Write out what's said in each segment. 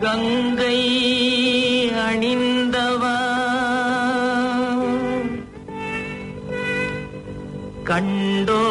கங்கை அணிந்தவா? கண்டோ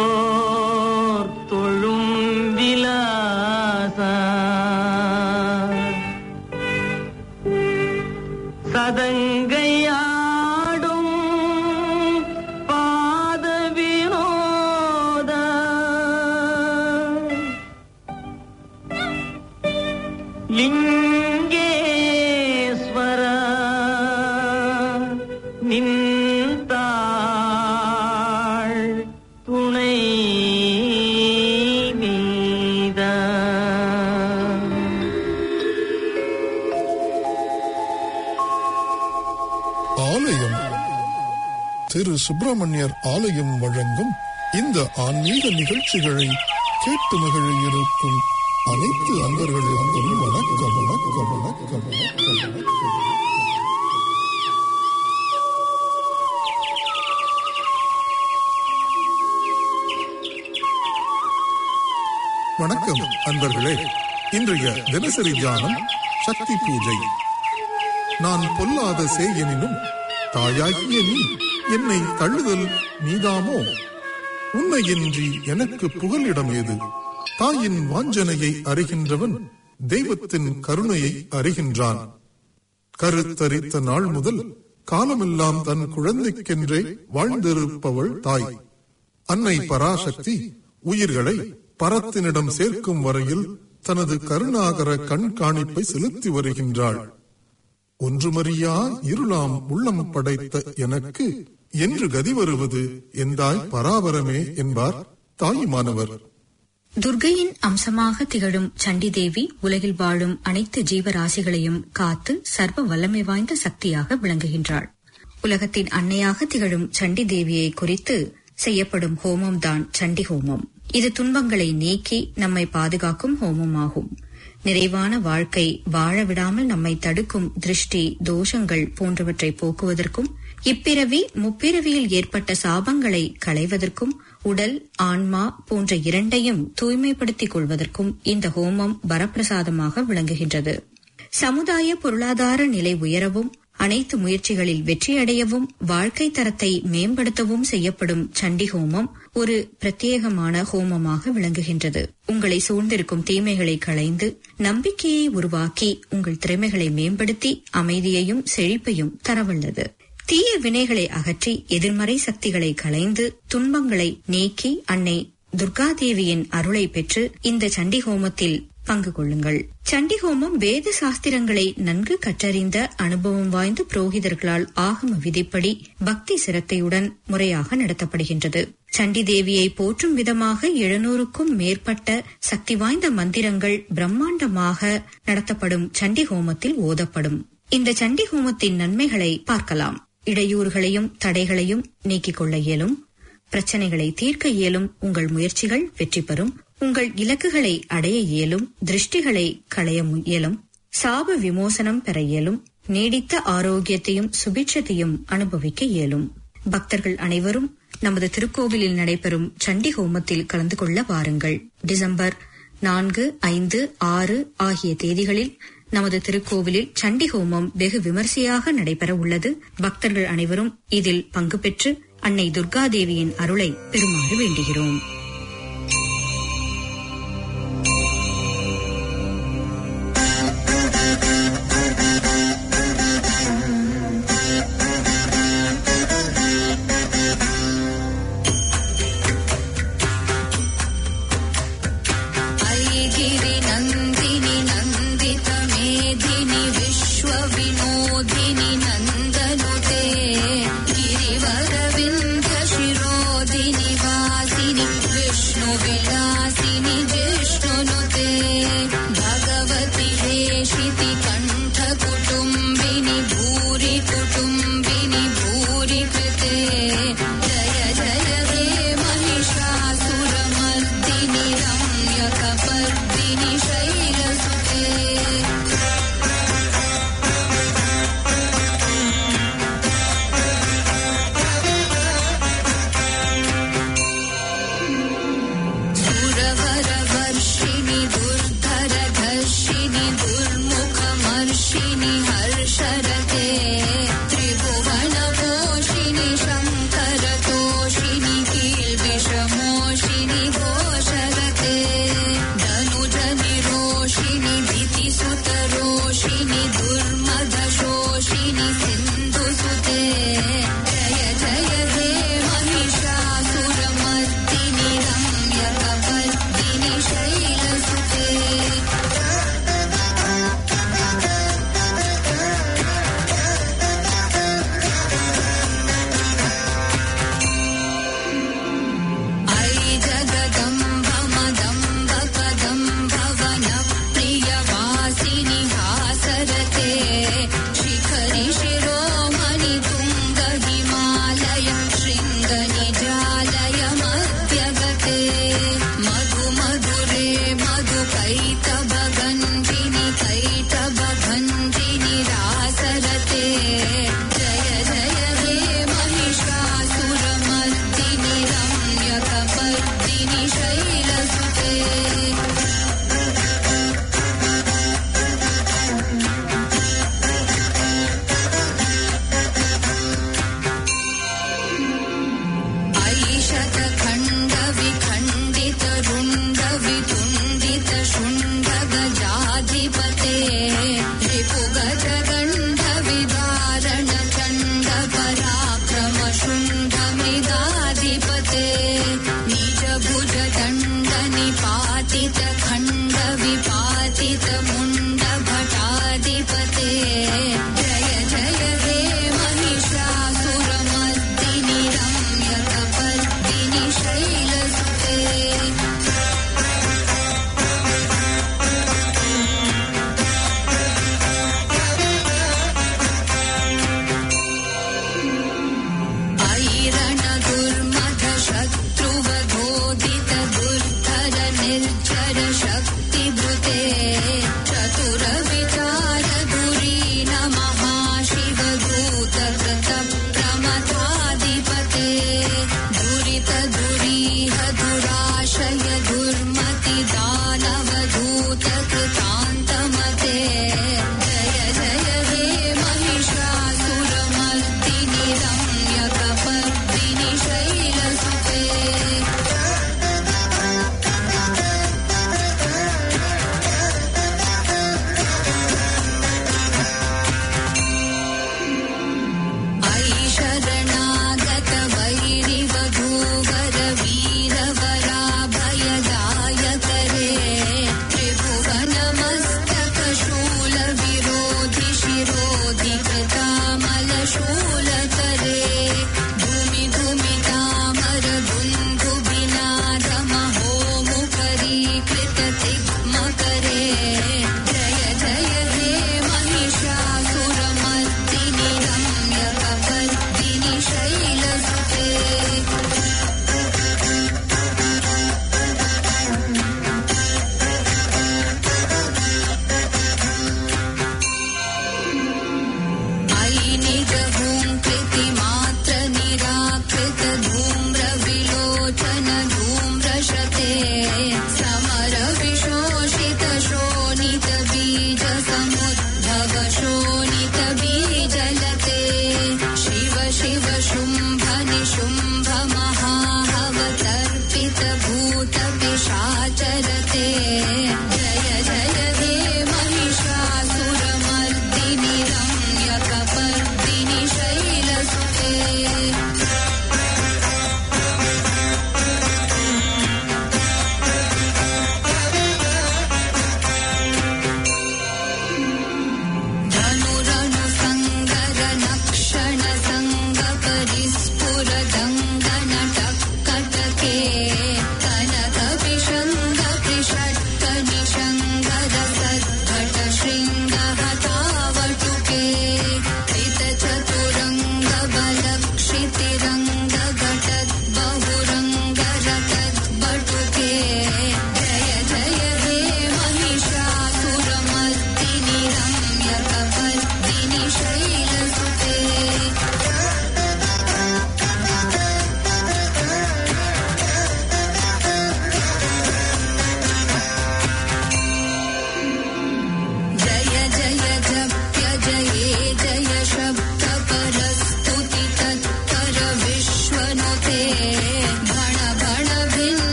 சுப்பிரமணியர் ஆலயம் வழங்கும் இந்த ஆன்மீக நிகழ்ச்சிகளை கேட்டு மகிழ இருக்கும் அனைத்து அன்பர்களுக்கும் வணக்கம் வணக்கம் வணக்கம் வணக்கம். வணக்கம் அன்பர்களே. இன்றைய தினசரி தியானம் சக்தி பூஜை. நான் பொல்லாத சேயனினும் தாயாகிய நீ என்னை தள்ளுதல் நீதாமோ? உண்மையின்றி எனக்கு புகலிடம் ஏது? தாயின் வாஞ்சனையை அறிகின்றவன் தெய்வத்தின் கருணையை அறிகின்றான். கருத்தரித்த நாள் முதல் காலமெல்லாம் தன் குழந்தைக்கென்றே வாழ்ந்திருப்பவள் தாய். அன்னை பராசக்தி உயிர்களை பரத்தினிடம் சேர்க்கும் வரையில் தனது கருணாகர கண்காணிப்பை செலுத்தி வருகின்றாள். ஒன்றுமறியா இருளாம் உள்ளம் படைத்த எனக்கு என்று கதி வருவது எந்தாய் பராபரமே என்பார் தாயுமானவர். துர்கையின் அம்சமாக திகழும் சண்டி தேவி உலகில் வாழும் அனைத்து ஜீவராசிகளையும் காத்து சர்வ வல்லமை வாய்ந்த சக்தியாக விளங்குகின்றாள். உலகத்தின் அன்னையாக திகழும் சண்டி தேவியை குறித்து செய்யப்படும் ஹோமம் தான் சண்டி ஹோமம் இது துன்பங்களை நீக்கி நம்மை பாதுகாக்கும் ஹோமமாகும். நிறைவான வாழ்க்கை வாழ விடாமல் நம்மை தடுக்கும் திருஷ்டி தோஷங்கள் போன்றவற்றை போக்குவதற்கும் இப்பிறவி முப்பிறவியில் ஏற்பட்ட சாபங்களை களைவதற்கும் உடல் ஆன்மா போன்ற இரண்டையும் தூய்மைப்படுத்திக் கொள்வதற்கும் இந்த ஹோமம் வரப்பிரசாதமாக விளங்குகின்றது. சமுதாய பொருளாதார நிலை உயரவும் அனைத்து முயற்சிகளில் வெற்றியடையவும் வாழ்க்கை தரத்தை மேம்படுத்தவும் செய்யப்படும் சண்டி ஹோமம் ஒரு பிரத்யேகமான ஹோமமாக விளங்குகின்றது. உங்களை சூழ்ந்திருக்கும் தீமைகளை களைந்து நம்பிக்கையை உருவாக்கி உங்கள் திறமைகளை மேம்படுத்தி அமைதியையும் செழிப்பையும் தரவல்லது. தீய வினைகளை அகற்றி எதிர்மறை சக்திகளை களைந்து துன்பங்களை நீக்கி அன்னை துர்காதேவியின் அருளை பெற்று இந்த சண்டி ஹோமத்தில் பங்கு கொள்ளுங்கள் சண்டி ஹோமம் வேத சாஸ்திரங்களை நன்கு கற்றறிந்த அனுபவம் வாய்ந்த புரோகிதர்களால் ஆகம விதிப்படி பக்தி சிரத்தையுடன் முறையாக நடத்தப்படுகின்றது. சண்டி தேவியை போற்றும் விதமாக எழுநூறுக்கும் மேற்பட்ட சக்தி வாய்ந்த மந்திரங்கள் பிரம்மாண்டமாக நடத்தப்படும் சண்டி ஹோமத்தில் ஓதப்படும். இந்த சண்டி ஹோமத்தின் நன்மைகளை பார்க்கலாம். இடையூறுகளையும் தடைகளையும் நீக்கிக் கொள்ள இயலும். பிரச்சனைகளை தீர்க்க இயலும். உங்கள் முயற்சிகள் வெற்றி பெறும். உங்கள் இலக்குகளை அடைய இயலும் திருஷ்டிகளை களைய இயலும் சாப விமோசனம் பெற இயலும் நீடித்த ஆரோக்கியத்தையும் சுபிட்சத்தையும் அனுபவிக்க இயலும். பக்தர்கள் அனைவரும் நமது திருக்கோவிலில் நடைபெறும் சண்டி ஹோமத்தில் கலந்து கொள்ள வாருங்கள். டிசம்பர் நான்கு ஐந்து ஆறு ஆகிய தேதிகளில் நமது திருக்கோவிலில் சண்டி ஹோமம் வெகு விமர்சையாக நடைபெற உள்ளது. பக்தர்கள் அனைவரும் இதில் பங்கு பெற்று அன்னை துர்காதேவியின் அருளை பெறுமாறு வேண்டுகிறோம். शैलसुते पराक्रमशुण्ढमिदाधिपते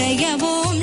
ಜಯವೋಂ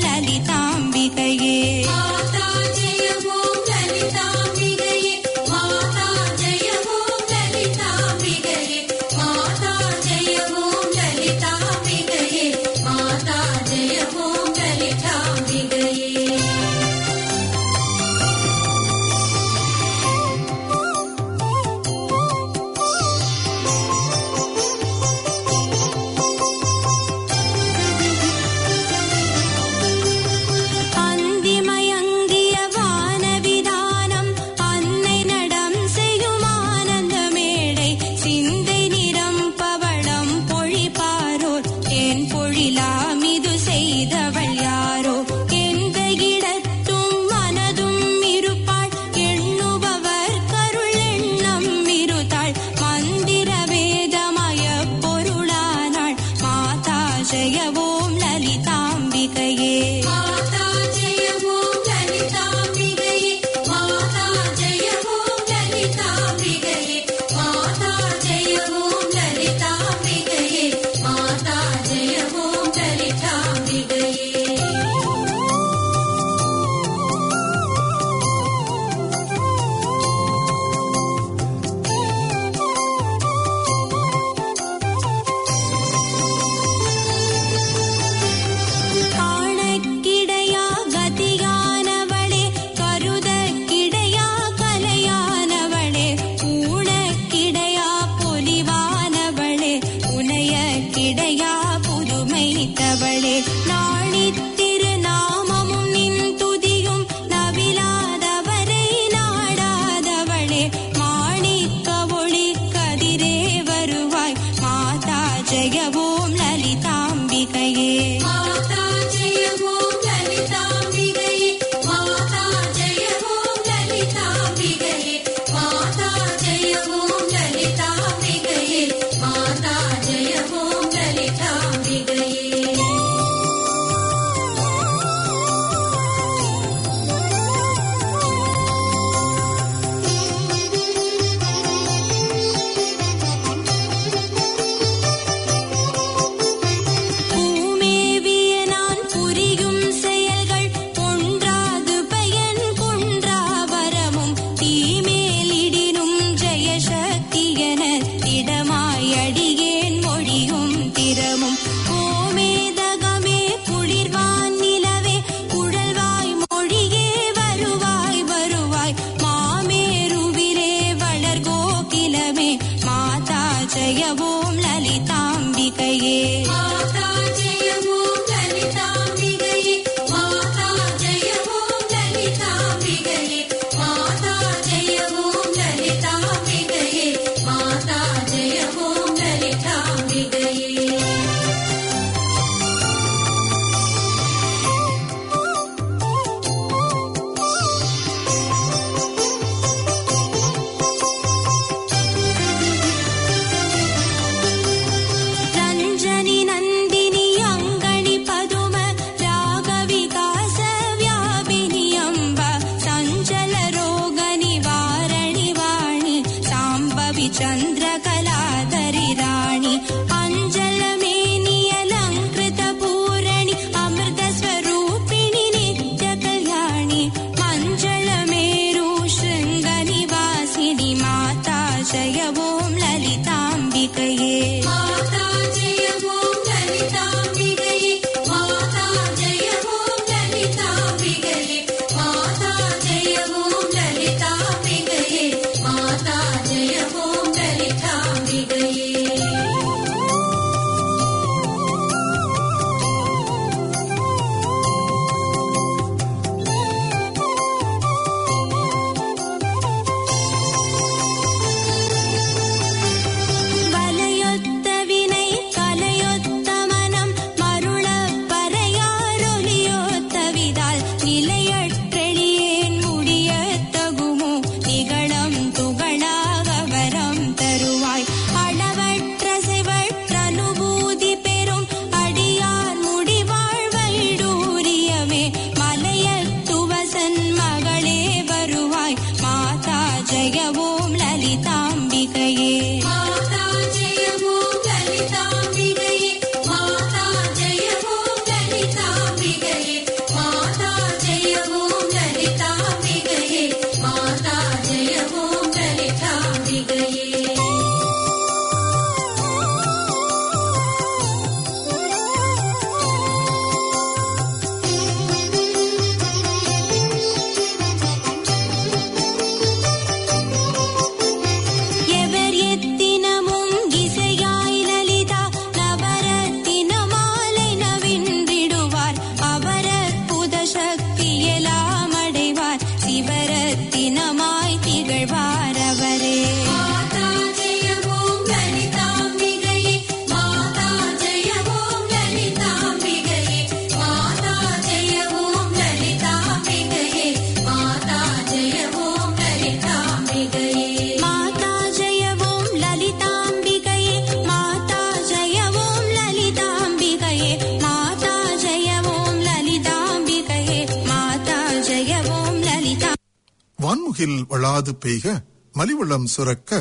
வான்முகில் வளாது பெய்க மலிவளம் சுரக்க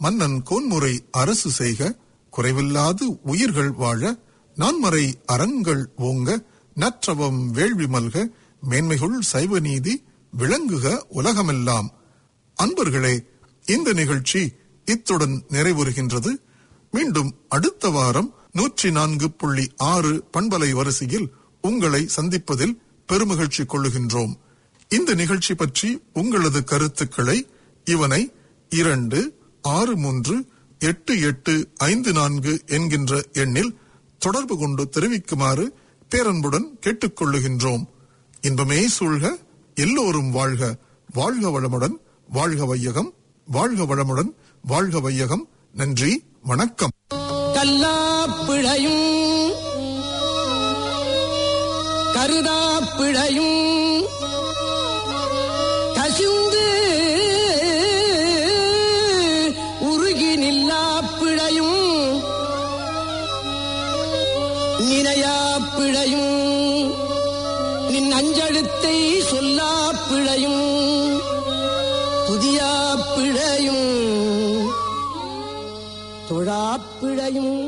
மன்னன் கோன்முறை அரசு செய்க. குறைவில்லாது உயிர்கள் வாழ நான்மறை அறங்கள் ஓங்க நற்றவம் வேள்வி மல்க மேன்மைகுள் சைவ நீதி விளங்குக உலகமெல்லாம். அன்பர்களே இந்த நிகழ்ச்சி இத்துடன் நிறைவுறுகின்றது. மீண்டும் அடுத்த வாரம் நூற்றி நான்கு புள்ளி ஆறு பண்பலை வரிசையில் உங்களை சந்திப்பதில் பெருமகிழ்ச்சி கொள்ளுகின்றோம். இந்த நிகழ்ச்சி பற்றி உங்களது கருத்துக்களை இவனை இரண்டு ஆறு மூன்று எட்டு எட்டு ஐந்து நான்கு என்கின்ற எண்ணில் தொடர்பு கொண்டு தெரிவிக்குமாறு பேரன்புடன் கேட்டுக்கொள்ளுகின்றோம். இன்பமே சூழ்க எல்லோரும் வாழ்க. வாழ்க வளமுடன் வாழ்க வையகம். வாழ்க வளமுடன் வாழ்க வையகம். நன்றி வணக்கம். கருதா பிழையும் கசிந்து உருகி நில்லா பிழையும் நினையா பிழையும் நின் அஞ்சழுத்தை சொல்லா பிழையும் புதியா பிழையும் தொழா பிழையும்